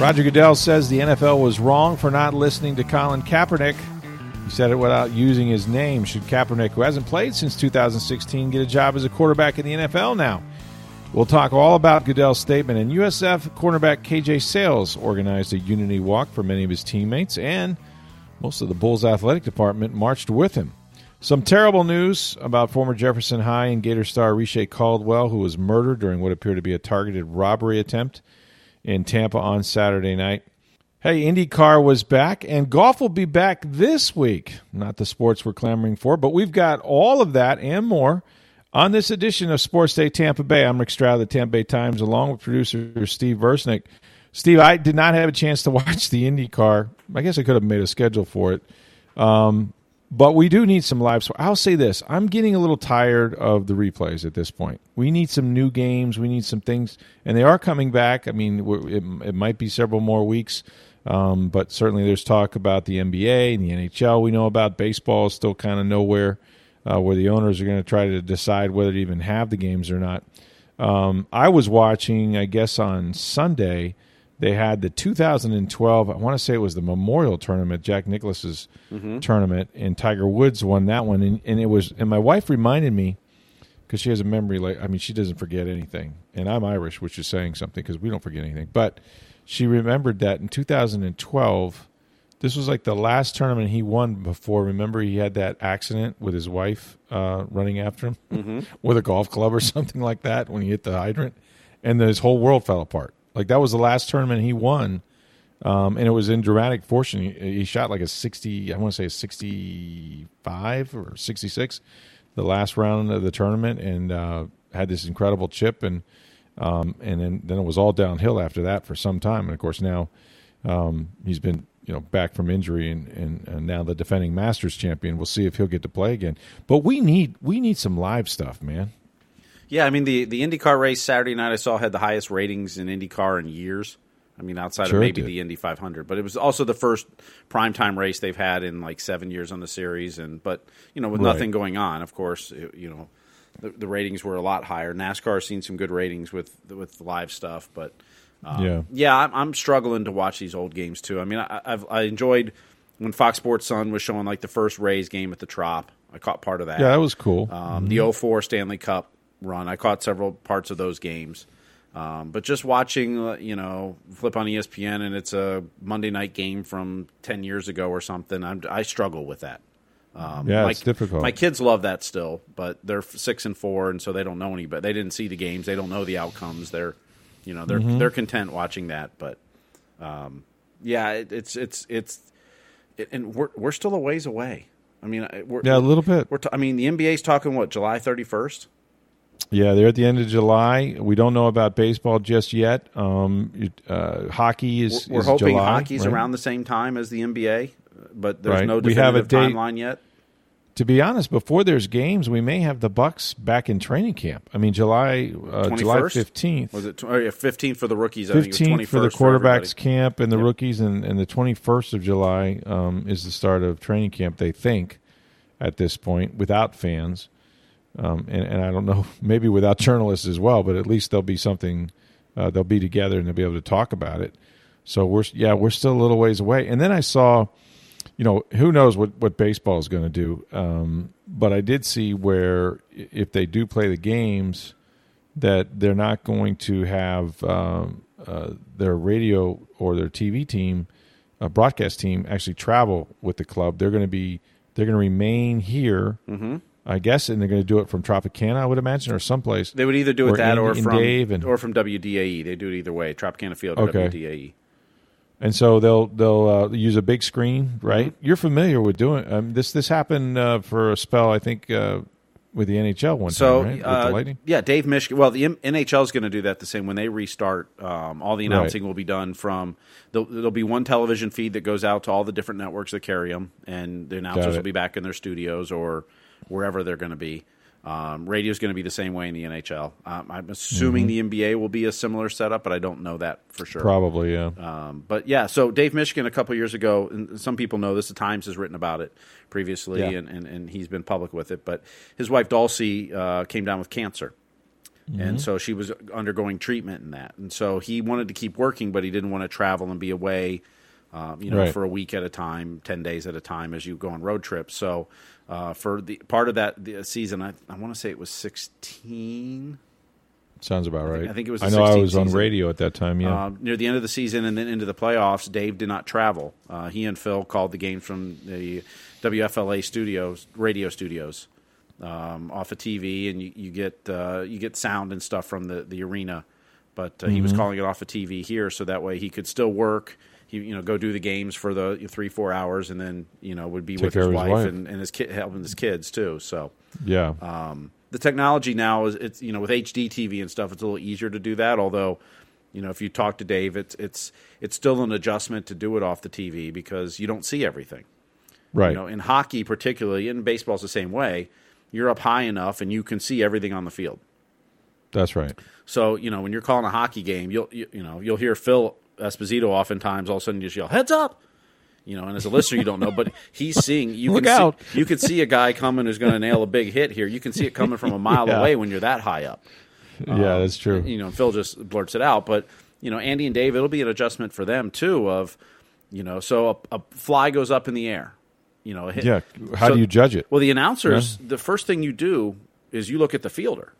Roger Goodell says the NFL was wrong for not listening to Colin Kaepernick. He said it without using his name. Should Kaepernick, who hasn't played since 2016, get a job as a quarterback in the NFL now? We'll talk all about Goodell's statement. And USF cornerback KJ Sails organized a unity walk for many of his teammates, and most of the Bulls athletic department marched with him. Some terrible news about former Jefferson High and Gator star Reche Caldwell, who was murdered during what appeared to be a targeted robbery attempt in Tampa on Saturday night. Hey, IndyCar was back, and golf will be back this week. Not the sports we're clamoring for, but we've got all of that and more on this edition of Sports Day Tampa Bay, I'm Rick Stroud of the Tampa Bay Times, along with producer Steve Versnick. Steve, I did not have a chance to watch the IndyCar. I guess I could have made a schedule for it. Um, but we do need some live. So I'll say this: I'm getting a little tired of the replays at this point. We need some new games. We need some things, and they are coming back. I mean, it, it might be several more weeks, um, but certainly there's talk about the NBA and the NHL. We know about baseball is still kind of nowhere uh, where the owners are going to try to decide whether to even have the games or not. Um, I was watching, I guess, on Sunday. They had the 2012. I want to say it was the Memorial Tournament, Jack Nicklaus's mm-hmm. tournament, and Tiger Woods won that one. And, and it was, and my wife reminded me because she has a memory like I mean, she doesn't forget anything, and I'm Irish, which is saying something because we don't forget anything. But she remembered that in 2012 this was like the last tournament he won before. Remember, he had that accident with his wife uh, running after him mm-hmm. with a golf club or something like that when he hit the hydrant, and then his whole world fell apart. Like that was the last tournament he won, um, and it was in dramatic fortune. He, he, shot like a sixty, I want to say a sixty-five or sixty-six, the last round of the tournament, and uh, had this incredible chip, and um, and then then it was all downhill after that for some time. And of course now um, he's been you know back from injury and, and, and, now the defending Masters champion. We'll see if he'll get to play again. But we need we need some live stuff, man. Yeah, I mean the the IndyCar race Saturday night I saw had the highest ratings in IndyCar in years. I mean, outside sure of maybe the Indy 500, but it was also the first primetime race they've had in like seven years on the series. And but you know, with right. nothing going on, of course, it, you know, the, the, ratings were a lot higher. NASCAR has seen some good ratings with with live stuff, but um, yeah, yeah, I'm, I'm, struggling to watch these old games too. I mean, I, I've, I enjoyed when Fox Sports Sun was showing like the first Rays game at the Trop. I caught part of that. Yeah, that was cool. Um, mm-hmm. The 04 Stanley Cup run, I caught several parts of those games. Um, but just watching, uh, you know, flip on ESPN and it's a Monday night game from 10 years ago or something, I'm, i struggle with that. Um, yeah, my, it's difficult. My kids love that still, but they're six and four, and so they don't know any. But they didn't see the games; they don't know the outcomes. They're you know, they're mm-hmm. they're content watching that, but um, yeah, it, it's it's it's it, and we're we're still a ways away. I mean, we're, yeah, a little bit. We're t- I mean, the NBA's talking what July thirty first. Yeah, they're at the end of July. We don't know about baseball just yet. Um, uh, hockey is. We're, is hoping July, hockey's right? around the same time as the NBA, but there's right. no definitive we have a date, timeline yet to be honest, before there's games, we may have the Bucks back in training camp. I mean, July uh, July fifteenth was it? Oh, fifteenth for the rookies. Fifteenth for the quarterbacks for camp and the yep. rookies, and, and the twenty first of July um, is the start of training camp. They think at this point without fans, um, and, and, I don't know, maybe without journalists as well, but at least there'll be something. Uh, they'll be together and they'll be able to talk about it. So we're yeah, we're still a little ways away. And then I saw you know, who knows what, what baseball is going to do. Um, but I did see where if they do play the games, that they're not going to have um, uh, their radio or their TV team, uh, broadcast team, actually travel with the club. They're going to be they're going to remain here. Mm-hmm. I guess, and they're going to do it from Tropicana, I would imagine, or someplace. They would either do it that in, or from Dave and, or from WDAE. They do it either way, Tropicana Field or okay. WDAE and so they'll they'll uh, use a big screen, right? Mm-hmm. You're familiar with doing um, this. This happened uh, for a spell, I think, uh, with the NHL one so, time, right? Uh, yeah, Dave Mishkin. Well, the NHL is going to do that the same when they restart. Um, all the announcing right. will be done from. There'll, there'll, be one television feed that goes out to all the different networks that carry them, and the announcers will be back in their studios or wherever they're going to be. Um, Radio is going to be the same way in the NHL. Um, I'm assuming mm-hmm. the NBA will be a similar setup, but I don't know that for sure. Probably, yeah. Um, but yeah, so Dave Mishkin a couple years ago, and some people know this. The Times has written about it previously, yeah. and, and, and, he's been public with it. But his wife Dulcie uh, came down with cancer. Mm-hmm. And so she was undergoing treatment in that, and so he wanted to keep working, but he didn't want to travel and be away, um, you know, right. for a week at a time, ten days at a time as you go on road trips. So uh, for the part of that the season. I, I want to say it was 16. Sounds about right. I think, I think it was. I know I was season. on radio at that time. Yeah, uh, near the end of the season and then into the playoffs, Dave did not travel. Uh, he and Phil called the game from the WFLA studios, radio studios, um, off of TV, and you, you get uh, you get sound and stuff from the the arena. But mm-hmm. he was mm-hmm. calling it off of TV here, so that way he could still work he you know go do the games for the three four hours and then you know would be Take with his wife, his wife, And, and his kid helping his kids too. So yeah, um, the technology now is it's you know with HD TV and stuff it's a little easier to do that. Although you know if you talk to Dave, it's it's it's still an adjustment to do it off the TV because you don't see everything. Right. You know, in hockey particularly, in baseball's the same way. You're up high enough and you can see everything on the field. That's right. So you know when you're calling a hockey game, you'll you, you know you'll hear Phil Esposito oftentimes all of a sudden you just yell heads up you know, and as a listener, you don't know, but he's seeing. You Look can out! See, you can see a guy coming who's going to nail a big hit here. You can see it coming from a mile yeah. away when you're that high up. Yeah, um, that's true. You know, Phil just blurts it out, but you know, Andy and Dave, it'll be an adjustment for them too. Of you know, so a, a fly goes up in the air. You know, hit. yeah. How so, do you judge it? Well, the announcers, yeah. the first thing you do is you look at the fielder.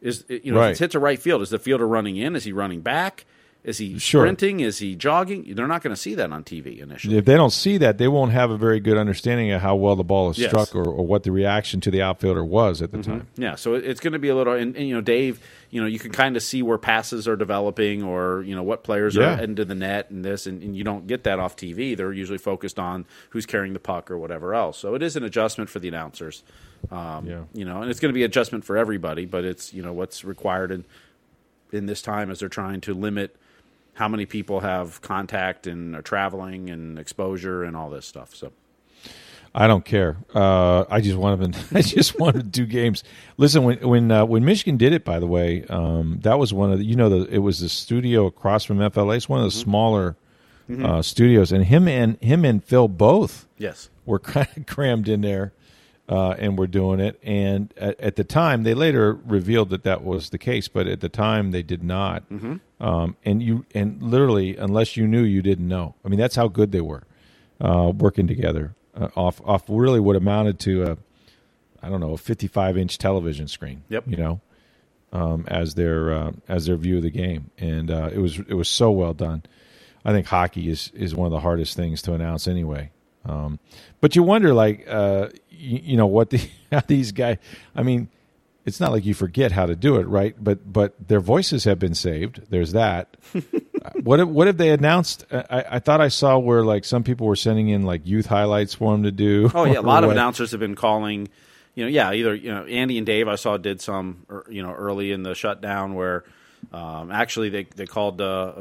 Is you know, right. if it hits a right field, is the fielder running in? Is he running back? Is he sure. sprinting? Is he jogging? They're not going to see that on TV initially. If they don't see that, they won't have a very good understanding of how well the ball is yes. struck or, or, what the reaction to the outfielder was at the mm-hmm. time. Yeah, so it's going to be a little. And, and, you know, Dave, you know, you can kind of see where passes are developing or you know what players yeah. are into the net and this, and, and you don't get that off TV. They're usually focused on who's carrying the puck or whatever else. So it is an adjustment for the announcers. Um, yeah. You know, and it's going to be adjustment for everybody, but it's you know what's required in in this time as they're trying to limit how many people have contact and are traveling and exposure and all this stuff. So. I don't care. Uh, I just want to. I just wanted to do games. Listen, when when uh, when Mishkin did it, by the way, um, that was one of the, you know the, it was the studio across from FLA. It's one of the mm-hmm. smaller mm-hmm. Uh, studios, and him and him and Phil both yes were kind of crammed in there uh, and were doing it. And at, at, the time, they later revealed that that was the case, but at the time they did not. Mm-hmm. Um, and you and literally, unless you knew, you didn't know. I mean, that's how good they were uh, working together uh, off off really what amounted to a I don't know a 55 inch television screen. Yep. You know. Um, as their uh, as their view of the game, and uh, it was it was so well done. I think hockey is is one of the hardest things to announce anyway. Um, but you wonder, like, uh, you, you, know, what the these guys. I mean, it's not like you forget how to do it, right? But but their voices have been saved. There's that. what if, what have they announced? I, I thought I saw where like some people were sending in like youth highlights for them to do. Oh yeah, a lot of announcers have been calling. You know, yeah, either you know Andy and Dave I saw did some er, you know early in the shutdown where um, actually, they they called uh,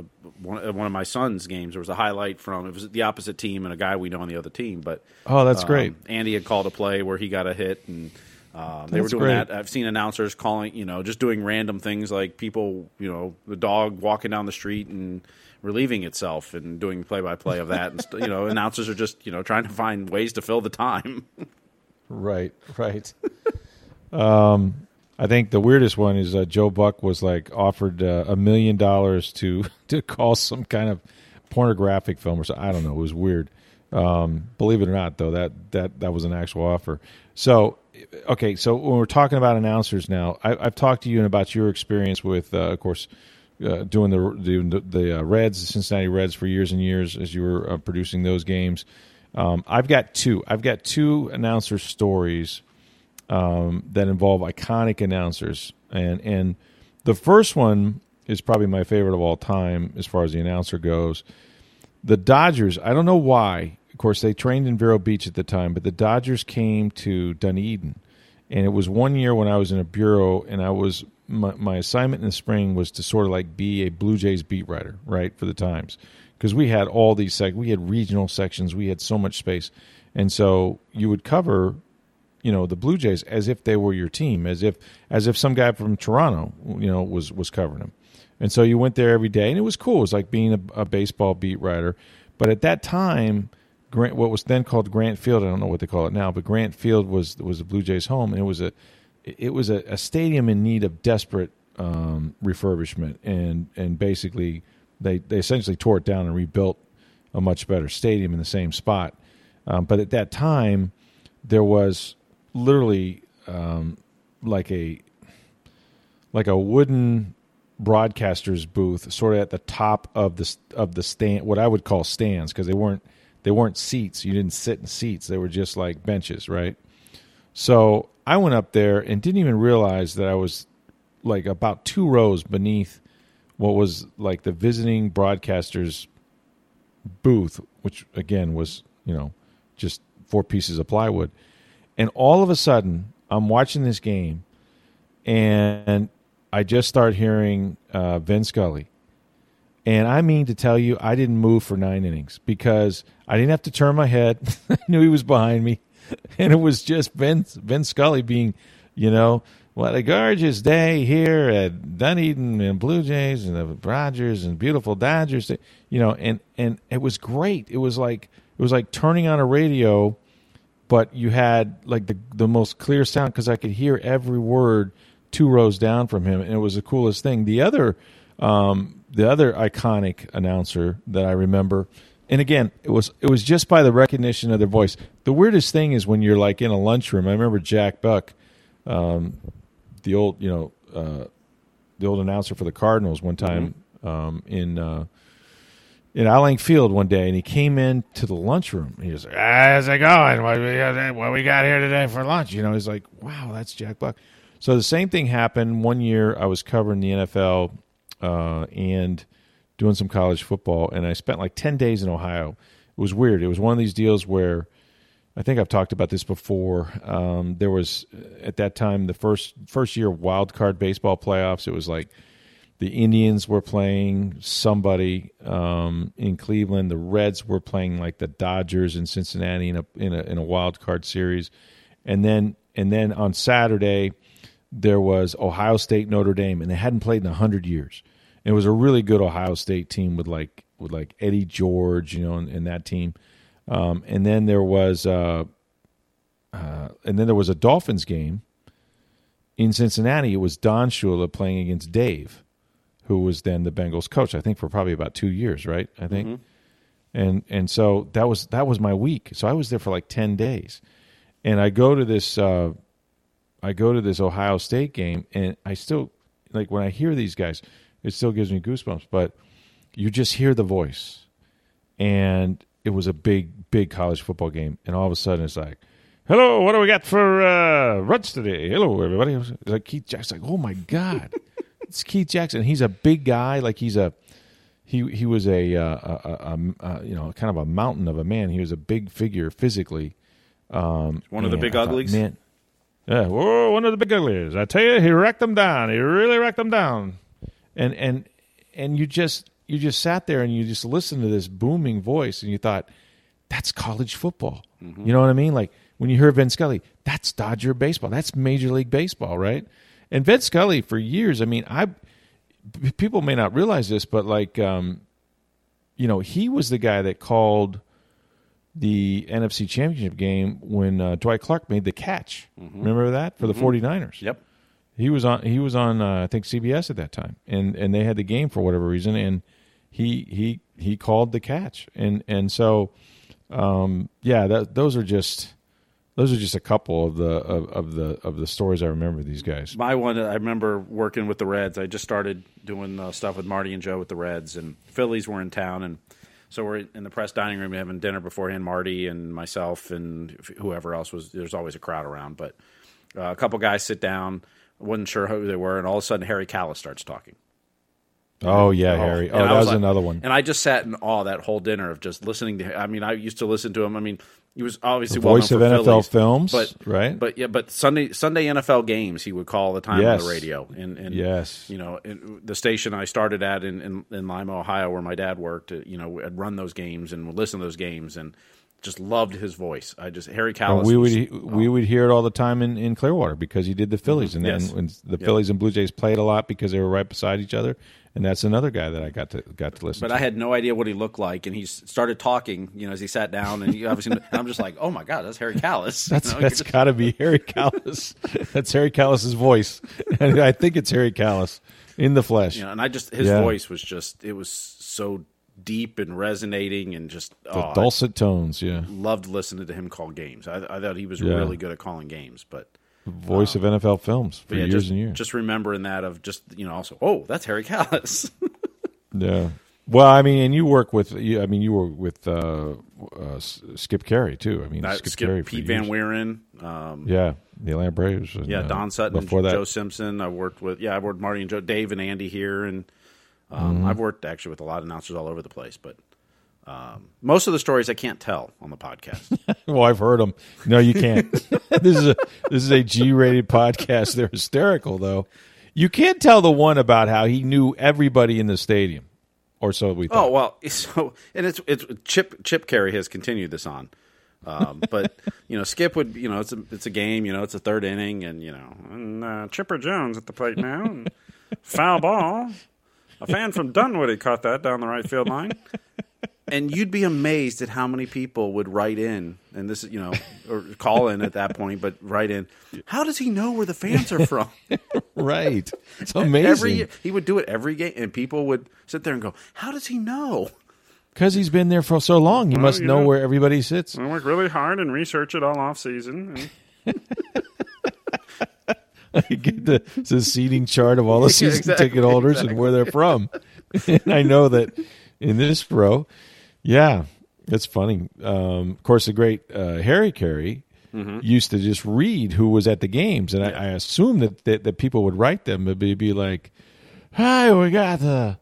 one, one, of my son's games. There was a highlight from it was the opposite team and a guy we know on the other team. But oh, that's um, great. Andy had called a play where he got a hit, and um, they were doing great. that. I've seen announcers calling, you know, just doing random things like people, you know, the dog walking down the street and relieving itself and doing play by play of that. and st- you know, announcers are just you know trying to find ways to fill the time. right, right. um, I think the weirdest one is uh, Joe Buck was like offered uh, a million dollars to to call some kind of pornographic film or something. I don't know. It was weird. Um, believe it or not, though, that that that was an actual offer. So, okay, so when we're talking about announcers now, I, have talked to you about your experience with, uh, of course, uh, doing the the, the uh, Reds, the Cincinnati Reds, for years and years as you were uh, producing those games. Um, I've got two. I've got two announcer stories um, that involve iconic announcers, and and the first one is probably my favorite of all time as far as the announcer goes. The Dodgers, I don't know why. Of course, they trained in Vero Beach at the time, but the Dodgers came to Dunedin, And it was one year when I was in a bureau, and I was my, my assignment in the spring was to sort of like be a Blue Jays beat writer, right, for the Times, because we had all these sec, we had regional sections, we had so much space, and so you would cover, you know, the Blue Jays as if they were your team, as if as if some guy from Toronto, you know, was was covering them, and so you went there every day, and it was cool. It was like being a, a baseball beat writer, but at that time Grant, what was then called Grant Field. I don't know what they call it now, but Grant Field was was the Blue Jays' home, and it was a it was a, a stadium in need of desperate um, refurbishment, and and basically they they essentially tore it down and rebuilt a much better stadium in the same spot. Um, but at that time, there was literally um, like a like a wooden broadcaster's booth, sort of at the top of the of the stand, what I would call stands, because they weren't they weren't seats. You didn't sit in seats. They were just like benches, right? So I went up there and didn't even realize that I was like about two rows beneath what was like the visiting broadcaster's booth, which again was, you know, just four pieces of plywood. And all of a sudden, I'm watching this game and I just start hearing uh, Vin Scully and I mean to tell you, I didn't move for nine innings because I didn't have to turn my head. I knew he was behind me. And it was just Ben, Vin Scully being, you know, what a gorgeous day here at Dunedin and Blue Jays and the Rogers and beautiful Dodgers. You know, and, and it was great. It was like it was like turning on a radio, but you had like the the most clear sound because I could hear every word two rows down from him, and it was the coolest thing. The other um, the other iconic announcer that I remember, and again, it was it was just by the recognition of their voice. The weirdest thing is when you're like in a lunchroom. I remember Jack Buck, um, the old you know uh, the old announcer for the Cardinals, one time mm-hmm. um, in. Uh, in Al Field one day, and he came in to the lunchroom. He was like, "How's it going? What what we got here today for lunch?" You know, he's like, "Wow, that's Jack Buck." So the same thing happened one year. I was covering the NFL uh, and doing some college football. And I spent like 10 days in Ohio. It was weird. It was one of these deals where I think I've talked about this before. Um, there was at that time the first first year wild card baseball playoffs. It was like the Indians were playing somebody um, in Cleveland. The Reds were playing like the Dodgers in Cincinnati in a in a in a wild card series, and then and then on Saturday there was Ohio State Notre Dame, and they hadn't played in hundred years. And it was a really good Ohio State team with like with like Eddie George, you know, and, that team. Um, and then there was uh, uh, and then there was a Dolphins game in Cincinnati. It was Don Shula playing against Dave, who was then the Bengals coach. I think for probably about two years, right? I think. Mm-hmm. And and so that was that was my week. So I was there for like ten days, and I go to this. Uh, I go to this Ohio State game, and I still like when I hear these guys, it still gives me goosebumps. But you just hear the voice, and it was a big, big college football game, and all of a sudden it's like, "Hello, what do we got for uh, Ruts today? Hello, everybody." It's like Keith Jackson. Like, oh my god, it's Keith Jackson. He's a big guy. Like he's a he he was a, uh, a, a, a, you know kind of a mountain of a man. He was a big figure physically. Um, one of the big uglies. Thought, man, yeah, whoa, one of the big uglies. I tell you, he wrecked them down. He really wrecked them down. And and and you just you just sat there and you just listened to this booming voice and you thought, that's college football. Mm-hmm. You know what I mean? Like when you hear Vin Scully, that's Dodger baseball. That's Major League Baseball, right? And Vin Scully for years, I mean, I people may not realize this, but like um, you know, he was the guy that called the NFC Championship game when uh, Dwight Clark made the catch. Mm-hmm. Remember that for the mm-hmm. 49ers? Yep. He was on he was on uh, I think CBS at that time. And and they had the game for whatever reason and he he he called the catch. And and so um, yeah, that, those are just those are just a couple of the of, of, the of the stories I remember these guys. My one, I remember working with the Reds. I just started doing uh, stuff with Marty and Joe with the Reds, and Phillies were in town, and so we're in the press dining room having dinner beforehand. Marty and myself and whoever else was. There's always a crowd around, but uh, a couple guys sit down. Wasn't sure who they were, and all of a sudden Harry Kalas starts talking. Oh yeah, oh, Harry. Oh, that was, was like, another one. And I just sat in awe that whole dinner of just listening to. I mean, I used to listen to him. I mean, he was obviously the voice of NFL Phillies, films, but right? But yeah, but Sunday Sunday NFL games he would call all the time yes. on the radio, and, and yes, you know, the station I started at in, in, in Lima, Ohio, where my dad worked. Uh, you know, I'd run those games and would listen to those games, and just loved his voice. I just Harry Kalas. we would was, we oh. would hear it all the time in, in Clearwater because he did the Phillies, mm-hmm. and then yes. the yep. Phillies and Blue Jays played a lot because they were right beside each other. And that's another guy that I got to got to listen. But to. I had no idea what he looked like, and he started talking. You know, as he sat down, and obviously, and I'm just like, "Oh my god, that's Harry Kalas." That's you know, that's got to be Harry Kalas. that's Harry Kalas's voice, and I think it's Harry Kalas in the flesh. You know, and I just his yeah. voice was just it was so deep and resonating and just the oh, dulcet I tones. Yeah, loved listening to him call games. I, I thought he was yeah. really good at calling games, but voice um, of NFL films for yeah, years just, and years. Just remembering that of just you know also oh that's Harry Kalas. yeah. Well, I mean, and you work with, I mean, you were with uh, uh, Skip Caray too. I mean, Skip, Skip Caray, Pete Van Wieren. Um, yeah, the Atlanta Braves. And, yeah, Don Sutton, before that. Joe Simpson. I worked with, yeah, I worked Marty and Joe, Dave and Andy here, and um, mm-hmm. I've worked actually with a lot of announcers all over the place, but um, most of the stories I can't tell on the podcast. well, I've heard them. No, you can't. this is a this is a G-rated podcast. They're hysterical, though. You can't tell the one about how he knew everybody in the stadium, or so we. Thought. Oh well, so and it's it's Chip Chip Caray has continued this on. Um, but you know, Skip would you know it's a it's a game. You know, it's a third inning, and you know, and uh, Chipper Jones at the plate now, foul ball. A fan from Dunwoody caught that down the right field line and you'd be amazed at how many people would write in, and this is you know, or call in at that point, but write in. How does he know where the fans are from? right, it's amazing. Every he would do it every game, and people would sit there and go, "How does he know?" Because he's been there for so long, he well, must know, know, where everybody sits. I work really hard and research it all off season. And... you get the, the seating chart of all the season exactly, ticket holders exactly. and where they're from. and I know that in this row, yeah, it's funny. Um, of course, the great uh, Harry Caray mm-hmm. used to just read who was at the games, and yeah. I, I assume that, that, that people would write them. It'd be, be like, "Hey, we got the."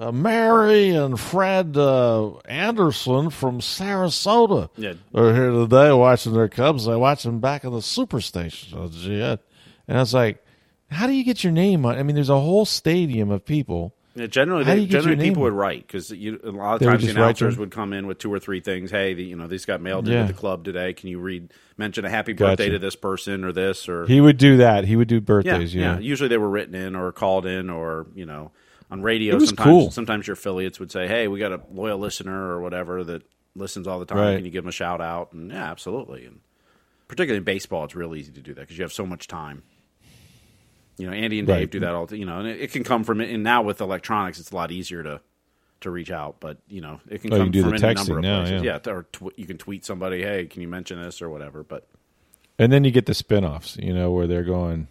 Uh, Mary and Fred uh, Anderson from Sarasota yeah. are here today watching their Cubs. I watch them back in the superstation. Oh, and I was like, how do you get your name on? I mean, there's a whole stadium of people yeah, generally, they, generally people would write because a lot of they times the announcers would come in with two or three things. Hey, the, you know, these got mailed yeah. into the club today. Can you read mention a happy birthday gotcha. to this person or this or he would do that. He would do birthdays. Yeah, yeah. yeah. Usually they were written in or called in or you know on radio. sometimes cool. sometimes your affiliates would say, "Hey, we got a loyal listener or whatever that listens all the time. Right. Can you give them a shout out?" And yeah, absolutely. And particularly in baseball, it's real easy to do that because you have so much time. You know, Andy and Dave right. do that all. The, you know, and it, it, can come from it. And now with electronics, it's a lot easier to to reach out. But you know, it can oh, come from any number of now, places. Yeah, yeah or tw- you can tweet somebody, "Hey, can you mention this or whatever?" But and then you get the spin-offs, you know, where they're going,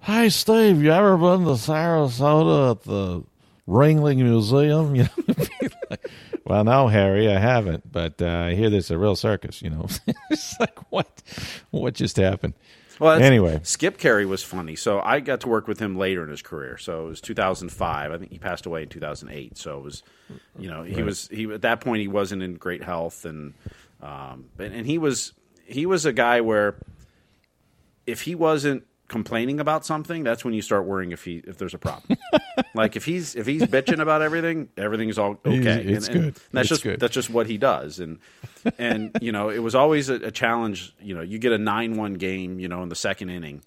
"Hey, Steve, you ever been to Sarasota at the Ringling Museum?" You know. well, no, Harry, I haven't, but uh, I hear there's a real circus. You know, it's like what, what just happened? Well, anyway, Skip Caray was funny. So I got to work with him later in his career. So it was 2005. I think he passed away in 2008. So it was, you know, he right. was he at that point he wasn't in great health, and um, and, and he was he was a guy where if he wasn't complaining about something, that's when you start worrying if he if there's a problem. like if he's if he's bitching about everything, everything's all okay. It's and, and good. that's it's just good. that's just what he does. And and you know, it was always a, a challenge. You know, you get a nine one game, you know, in the second inning,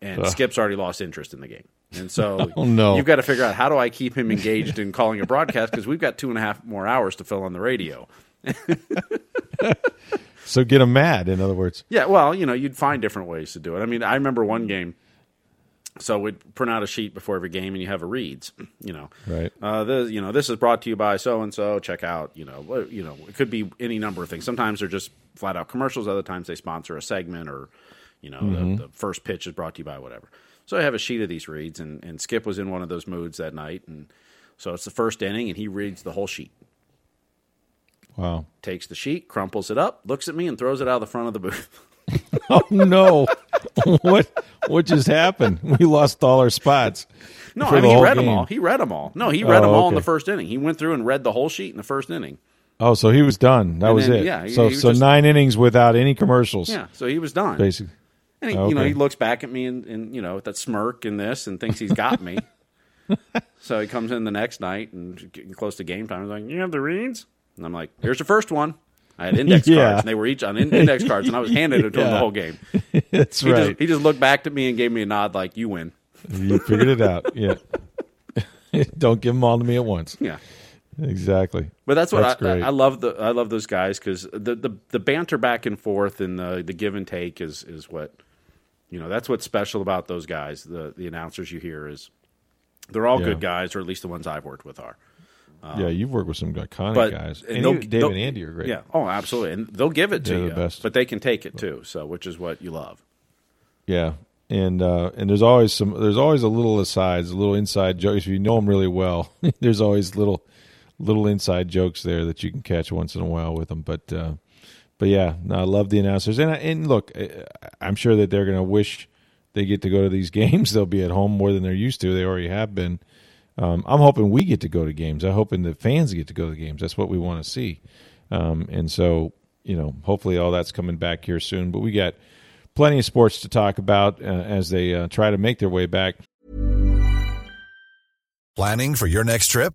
and Ugh. Skip's already lost interest in the game. And so oh, no. you've got to figure out how do I keep him engaged in calling a broadcast because we've got two and a half more hours to fill on the radio. so get them mad, in other words. Yeah, well, you know, you'd find different ways to do it. I mean, I remember one game so we'd print out a sheet before every game, and you have a reads. You know, right? Uh, this, you know, this is brought to you by so and so. Check out. You know, you know, it could be any number of things. Sometimes they're just flat out commercials. Other times they sponsor a segment, or you know, mm-hmm. the, the, first pitch is brought to you by whatever. So I have a sheet of these reads, and, and Skip was in one of those moods that night, and so it's the first inning, and he reads the whole sheet. Wow! Takes the sheet, crumples it up, looks at me, and throws it out of the front of the booth. oh no! what what just happened? We lost all our spots. No, I mean he read game. them all. He read them all. No, he oh, read oh, them all okay. in the first inning. He went through and read the whole sheet in the first inning. Oh, so he was done. That and was then, it. Yeah. He, so he so just, nine innings without any commercials. Yeah. So he was done basically. And he, okay. you know he looks back at me and, and you know with that smirk and this and thinks he's got me. so he comes in the next night and getting close to game time. He's like, "You have the reads?" And I'm like, "Here's your first one." I had index yeah. cards, and they were each on index cards, and I was handed it to yeah. him the whole game. That's he right. Just, he just looked back at me and gave me a nod, like "You win." You figured it out. Yeah. Don't give them all to me at once. Yeah. Exactly. But that's what that's I, I, love. The I love those guys because the, the the banter back and forth and the the give and take is is what you know. That's what's special about those guys. The the announcers you hear is they're all yeah. good guys, or at least the ones I've worked with are. Um, yeah, you've worked with some iconic but, guys. And, and Dave and Andy are great. Yeah, oh, absolutely, and they'll give it to They're you, best. but they can take it too. So, which is what you love. Yeah, and uh, and there's always some. There's always a little asides, a little inside jokes. If you know them really well, there's always little little inside jokes there that you can catch once in a while with them. But uh, but yeah, no, I love the announcers. And and look, I'm sure that they're going to wish they get to go to these games. They'll be at home more than they're used to. They already have been. Um, I'm hoping we get to go to games. I'm hoping the fans get to go to games. That's what we want to see. Um, and so, you know, hopefully all that's coming back here soon. But we got plenty of sports to talk about uh, as they uh, try to make their way back. Planning for your next trip?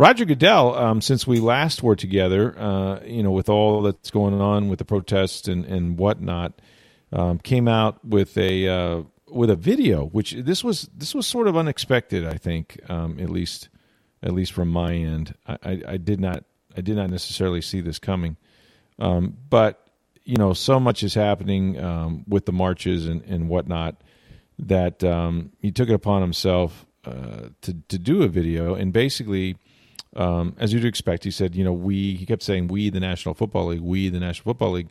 Roger Goodell, um, since we last were together, uh, you know, with all that's going on with the protests and, and whatnot, um, came out with a... Uh, with a video, which this was this was sort of unexpected. I think, um, at least at least from my end, I, I, I, did not I did not necessarily see this coming. Um, but you know, so much is happening um, with the marches and, and whatnot that um, he took it upon himself uh, to to do a video and basically. Um, as you'd expect, he said, "You know, we." He kept saying, "We, the National Football League, we, the National Football League."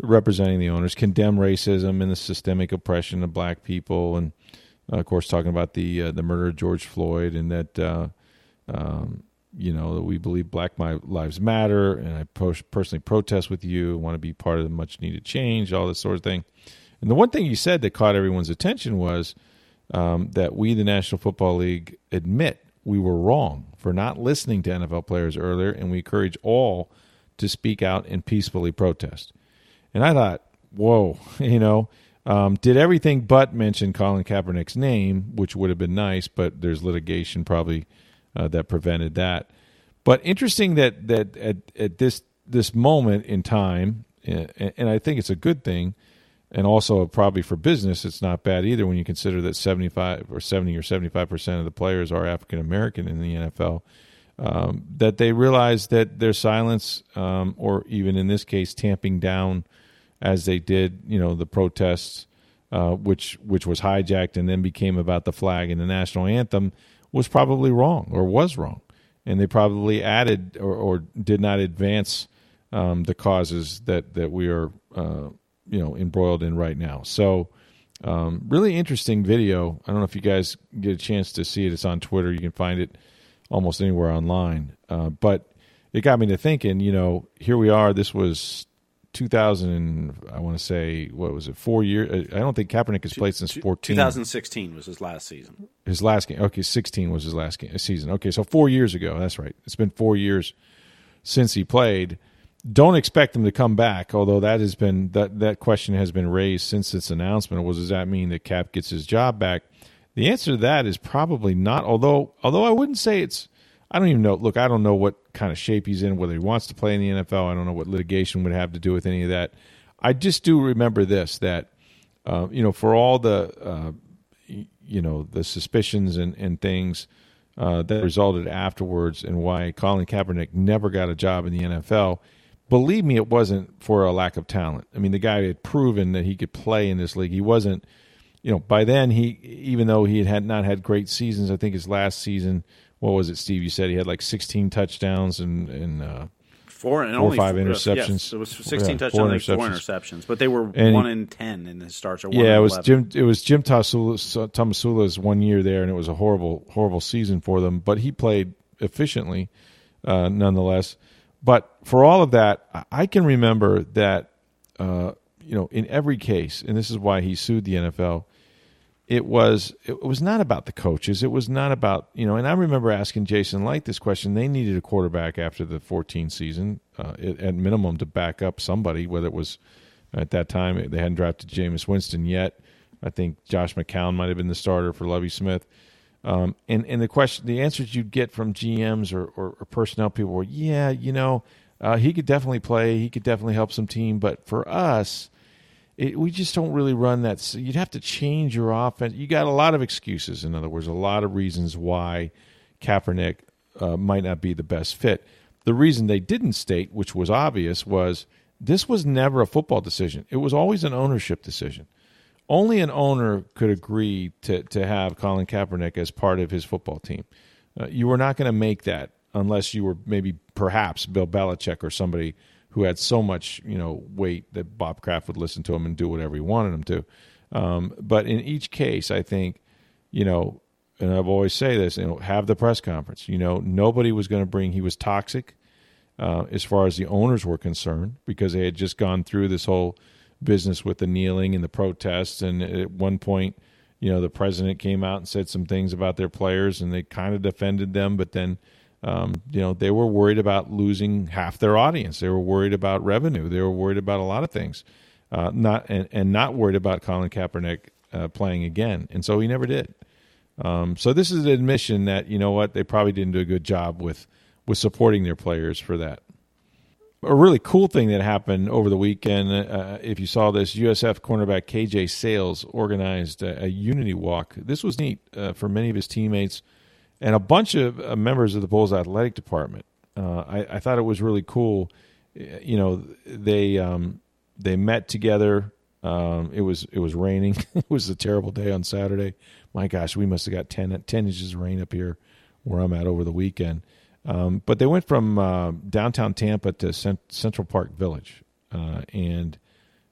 representing the owners, condemn racism and the systemic oppression of black people, and uh, of course talking about the uh, the murder of George Floyd, and that uh, um, you know that we believe Black Lives Matter, and I personally protest with you, want to be part of the much needed change, all this sort of thing. And the one thing you said that caught everyone's attention was um, that we, the National Football League, admit we were wrong for not listening to NFL players earlier, and we encourage all to speak out and peacefully protest. And I thought, whoa, you know, um, did everything but mention Colin Kaepernick's name, which would have been nice, but there's litigation probably uh, that prevented that. But interesting that that at, at this this moment in time, and I think it's a good thing, and also probably for business, it's not bad either when you consider that 75 or 70 or 75 percent of the players are African American in the NFL. Um, that they realize that their silence, um, or even in this case, tamping down as they did, you know, the protests, uh, which which was hijacked and then became about the flag and the national anthem, was probably wrong or was wrong, and they probably added or, or did not advance um, the causes that that we are, uh, you know, embroiled in right now. So. Um, really interesting video. I don't know if you guys get a chance to see it. It's on Twitter. You can find it almost anywhere online. Uh, but it got me to thinking. You know, here we are. This was 2000 I want to say what was it four years uh, I don't think Kaepernick has played since 14 2016 was his last season his last game okay 16 was his last game, season okay so 4 years ago that's right it's been 4 years since he played don't expect him to come back although that has been that that question has been raised since its announcement was does that mean that Cap gets his job back the answer to that is probably not although although I wouldn't say it's I don't even know. Look, I don't know what kind of shape he's in, whether he wants to play in the NFL. I don't know what litigation would have to do with any of that. I just do remember this that, uh, you know, for all the, uh, you know, the suspicions and, and things uh, that resulted afterwards and why Colin Kaepernick never got a job in the NFL, believe me, it wasn't for a lack of talent. I mean, the guy had proven that he could play in this league. He wasn't, you know, by then he, even though he had not had great seasons, I think his last season, what was it, Steve? You said he had like 16 touchdowns and and uh, four and four only five four, interceptions. Yes, it was 16 Yeah, touchdowns, four and four interceptions. interceptions, but they were And one he- in ten in his starts. Or one Yeah, it was 11. Jim. It was Jim Tomasula- Tomasula's one year there, and it was a horrible, horrible season for them. But he played efficiently, uh, nonetheless. But for all of that, I- can remember that, uh, you know, in every case, and this is why he sued the NFL. It was it was not about the coaches. It was not about you know. And I remember asking Jason Licht this question. They needed a quarterback after the 14 season, uh, at at minimum, to back up somebody. Whether it was at that time they hadn't drafted Jameis Winston yet. I think Josh McCown might have been the starter for Lovie Smith. Um, and and the question, the answers you'd get from GMs or, or, or personnel people were, yeah, you know, uh, he could definitely play, he could definitely help some team, but for us, it, we just don't really run that. s- You'd have to change your offense. You got a lot of excuses. In other words, a lot of reasons why Kaepernick uh, might not be the best fit. The reason they didn't state, which was obvious, was this was never a football decision. It was always an ownership decision. Only an owner could agree to, to have Colin Kaepernick as part of his football team. Uh, you were not going to make that unless you were maybe perhaps Bill Belichick or somebody who had so much you know weight that Bob Kraft would listen to him and do whatever he wanted him to. Um, but in each case, I think you know, and I've always say this, you know, have the press conference. You know, nobody was going to bring. He was toxic uh, as far as the owners were concerned because they had just gone through this whole business with the kneeling and the protests. And at one point, you know, the president came out and said some things about their players, and they kind of defended them. But then, um, you know, they were worried about losing half their audience. They were worried about revenue. They were worried about a lot of things, uh, not and, and not worried about Colin Kaepernick uh, playing again. And so he never did. Um, so this is an admission that you know what they probably didn't do a good job with with supporting their players for that. A really cool thing that happened over the weekend, uh, if you saw this, USF cornerback KJ Sails organized a, a unity walk. This was neat uh, for many of his teammates and a bunch of uh, members of the Bulls athletic department. Uh, I, I thought it was really cool. Uh, You know, they um, they met together. Um, it was it was raining. it was a terrible day on Saturday. My gosh, we must have got 10, 10 inches of rain up here where I'm at over the weekend. Um, but they went from uh, downtown Tampa to Cent- Central Park Village, uh, and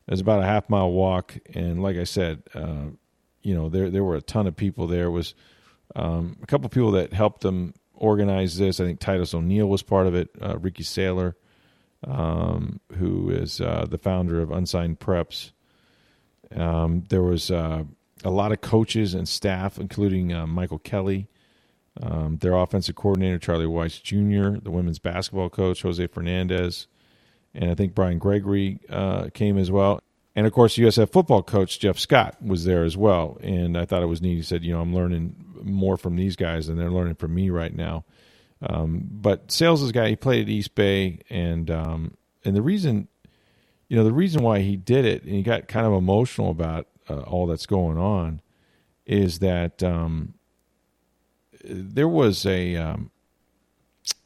it was about a half mile walk. And like I said, uh, you know, there there were a ton of people there. It was um, a couple people that helped them organize this. I think Titus O'Neil was part of it. Uh, Ricky Saylor, um, who is uh, the founder of Unsigned Preps. Um, there was uh, a lot of coaches and staff, including Michael Kelly, um, their offensive coordinator Charlie Weis Jr., the women's basketball coach Jose Fernandez, and I think Brian Gregory uh, came as well. And of course, USF football coach Jeff Scott was there as well. And I thought it was neat. He said, "You know, I'm learning more from these guys than they're learning from me right now." Um, but Sails is a guy. He played at East Bay, and um, and the reason, you know, the reason why he did it, and he got kind of emotional about uh, all that's going on, is that um, there was a um,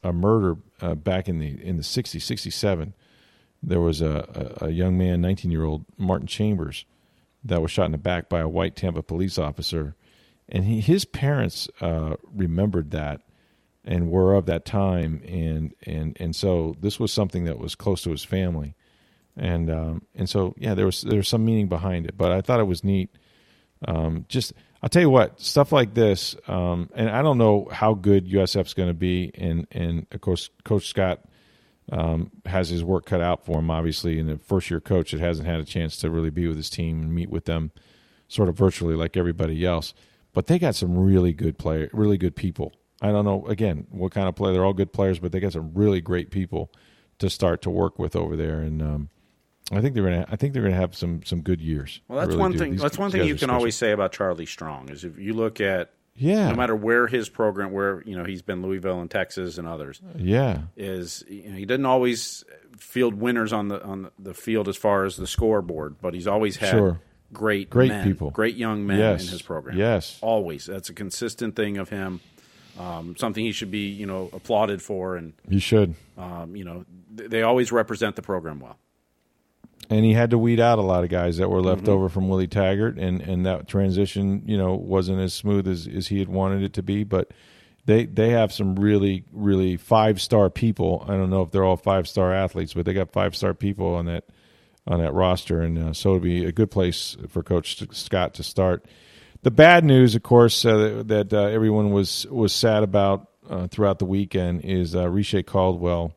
a murder uh, back in the in the 60s, 67. There was a, a, a young man, 19 year old Martin Chambers, that was shot in the back by a white Tampa police officer, and he, his parents uh, remembered that and were of that time, and and and so this was something that was close to his family, and um, and so yeah, there was there was some meaning behind it, but I thought it was neat. Um, just I'll tell you what, stuff like this, um, and I don't know how good USF's going to be, and and of course Coach Scott um, has his work cut out for him, obviously, and a first year coach that hasn't had a chance to really be with his team and meet with them, sort of virtually like everybody else. But they got some really good player, really good people. I don't know again what kind of play. They're all good players, but they got some really great people to start to work with over there, and um, I think they're gonna. I think they're gonna have some some good years. Well, that's really one do. thing. These that's one thing you can special. always say about Charlie Strong is if you look at Yeah, no matter where his program, where you know he's been Louisville and Texas and others, yeah, is you know, he doesn't always field winners on the on the field as far as the scoreboard, but he's always had Sure. great Great men, people. great young men Yes. in his program. Yes. always. That's a consistent thing of him. Um, something he should be, you know, applauded for, and he should. Um, you know, th- they always represent the program well. And he had to weed out a lot of guys that were left mm-hmm. over from Willie Taggart, and, and that transition, you know, wasn't as smooth as, as he had wanted it to be. But they they have some really really five star people. I don't know if they're all five star athletes, but they got five star people on that on that roster, and uh, so it'd be a good place for Coach Scott to start. The bad news, of course, uh, that uh, everyone was was sad about uh, throughout the weekend is uh, Caldwell,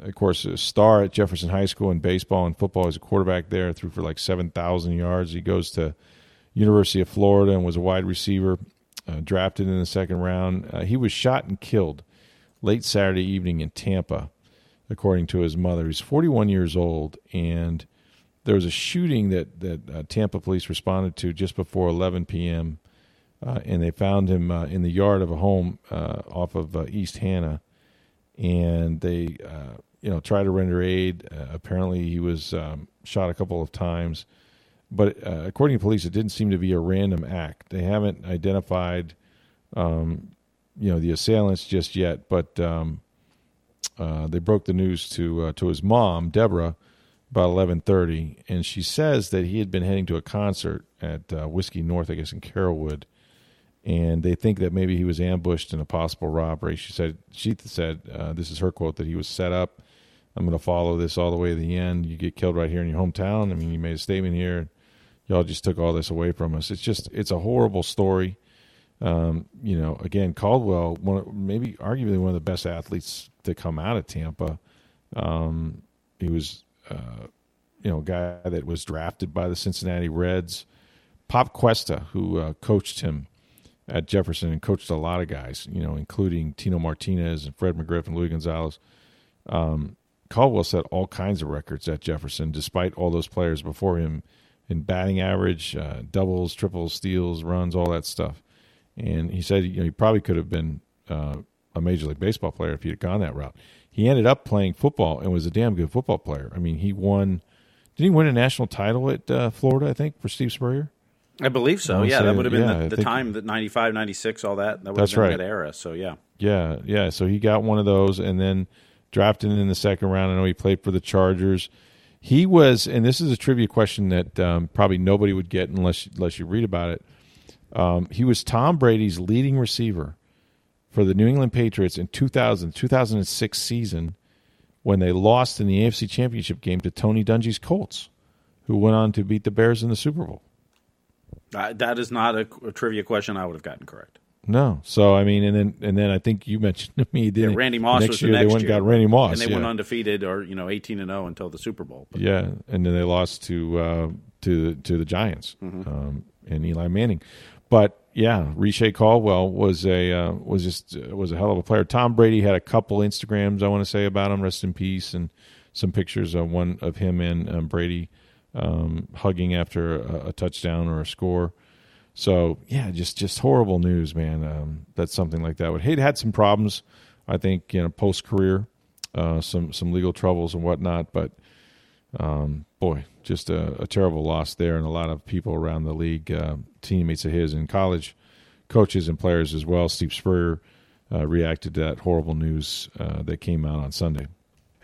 of course, a star at Jefferson High School in baseball and football. He's a quarterback there, threw for like seven thousand yards. He goes to University of Florida and was a wide receiver, uh, drafted in the second round. Uh, he was shot and killed late Saturday evening in Tampa according to his mother. He's 41 years old, and there was a shooting that that uh, Tampa police responded to just before 11 p.m. Uh, and they found him uh, in the yard of a home uh, off of uh, East Hanna, and they uh, you know try to render aid. apparently, he was um, shot a couple of times, but according to police, it didn't seem to be a random act. They haven't identified. Um, you know the assailants just yet, but um, uh, they broke the news to uh, to his mom, Deborah, about eleven thirty, and she says that he had been heading to a concert at uh, Whiskey North, I guess, in Carrollwood, and they think that maybe he was ambushed in a possible robbery. She said she said uh, this is her quote that he was set up. I'm going to follow this all the way to the end. You get killed right here in your hometown. I mean, you made a statement here. Y'all just took all this away from us. It's just it's a horrible story. Um, you know, again, Caldwell, one maybe arguably one of the best athletes to come out of Tampa. Um, he was, uh, you know, a guy that was drafted by the Cincinnati Reds. Pop Cuesta, who uh, coached him at Jefferson and coached a lot of guys, you know, including Tino Martinez and Fred McGriff and Luis Gonzalez. Um, Caldwell set all kinds of records at Jefferson, despite all those players before him in batting average, uh, doubles, triples, steals, runs, all that stuff. And he said you know, he probably could have been uh, a major league baseball player if he'd had gone that route. He ended up playing football and was a damn good football player. I mean, he won. Did he win a national title at uh, Florida? I think for Steve Spurrier. I believe so. I yeah, that would have been yeah, the, the time that 95, 96, all that. That that's right. that era. So yeah. Yeah, yeah. So he got one of those, and then drafted in the second round. I know he played for the Chargers. He was, and this is a trivia question that um, probably nobody would get unless unless you read about it. Um, he was Tom Brady's leading receiver for the New England Patriots in 2000, 2006 season when they lost in the AFC Championship game to Tony Dungy's Colts, who went on to beat the Bears in the Super Bowl. Uh, that is not a, a, trivia question I would have gotten correct. No, so I mean, and then and then I think you mentioned to me, yeah, Randy Moss next was year next they went year, got Randy Moss, and they yeah. went undefeated or you know eighteen and zero oh until the Super Bowl. But. Yeah, and then they lost to uh, to to the Giants mm-hmm. um, and Eli Manning. But yeah, Reche Caldwell was a uh, was just uh, was a hell of a player. Tom Brady had a couple Instagrams I want to say about him. Rest in peace, and some pictures of one of him and um, Brady um, hugging after a, a, touchdown or a score. So yeah, just just horrible news, man. Um, that something like that would. He'd had some problems, I think, you know, post career, uh, some some legal troubles and whatnot, but um, boy, just a, a, terrible loss there, and a lot of people around the league, uh, teammates of his in college, coaches and players as well. Steve Spurrier uh, reacted to that horrible news uh, that came out on Sunday.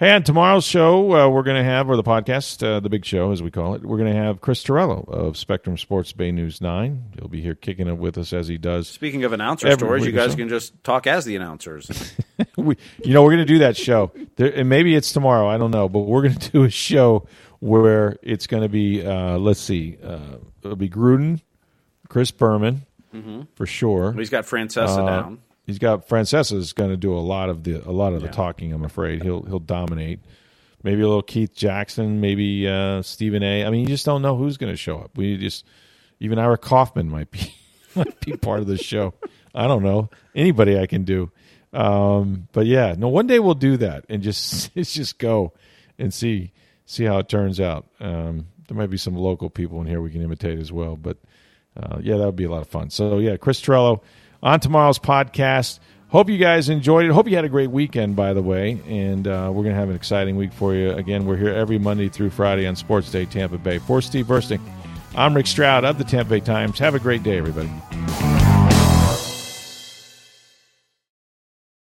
Hey, on tomorrow's show, uh, we're going to have, or the podcast, uh, the big show as we call it, we're going to have Chris Torello of Spectrum Sports Bay News 9. He'll be here kicking it with us as he does. Speaking of announcer stories, you guys can just talk as the announcers. we, you know, we're going to do that show. There, and maybe it's tomorrow, I don't know, but we're going to do a show where it's going to be, uh, let's see, uh, it'll be Gruden, Chris Berman, mm-hmm. for sure. He's got Francesa uh, down he's got Francesa is going to do a lot of the a lot of the talking. I'm afraid he'll he'll dominate. Maybe a little Keith Jackson, maybe uh, Stephen A. I mean, you just don't know who's going to show up. We just even Ira Kaufman might be might be part of the show. I don't know anybody I can do. Um, but yeah, no. One day we'll do that and just just go and see see how it turns out. Um, there might be some local people in here we can imitate as well. But uh, yeah, that would be a lot of fun. So yeah, Chris Torello on tomorrow's podcast. Hope you guys enjoyed it. Hope you had a great weekend, by the way. And uh, we're going to have an exciting week for you. Again, we're here every Monday through Friday on Sports Day Tampa Bay. For Steve Bursting, I'm Rick Stroud of the Tampa Bay Times. Have a great day, everybody.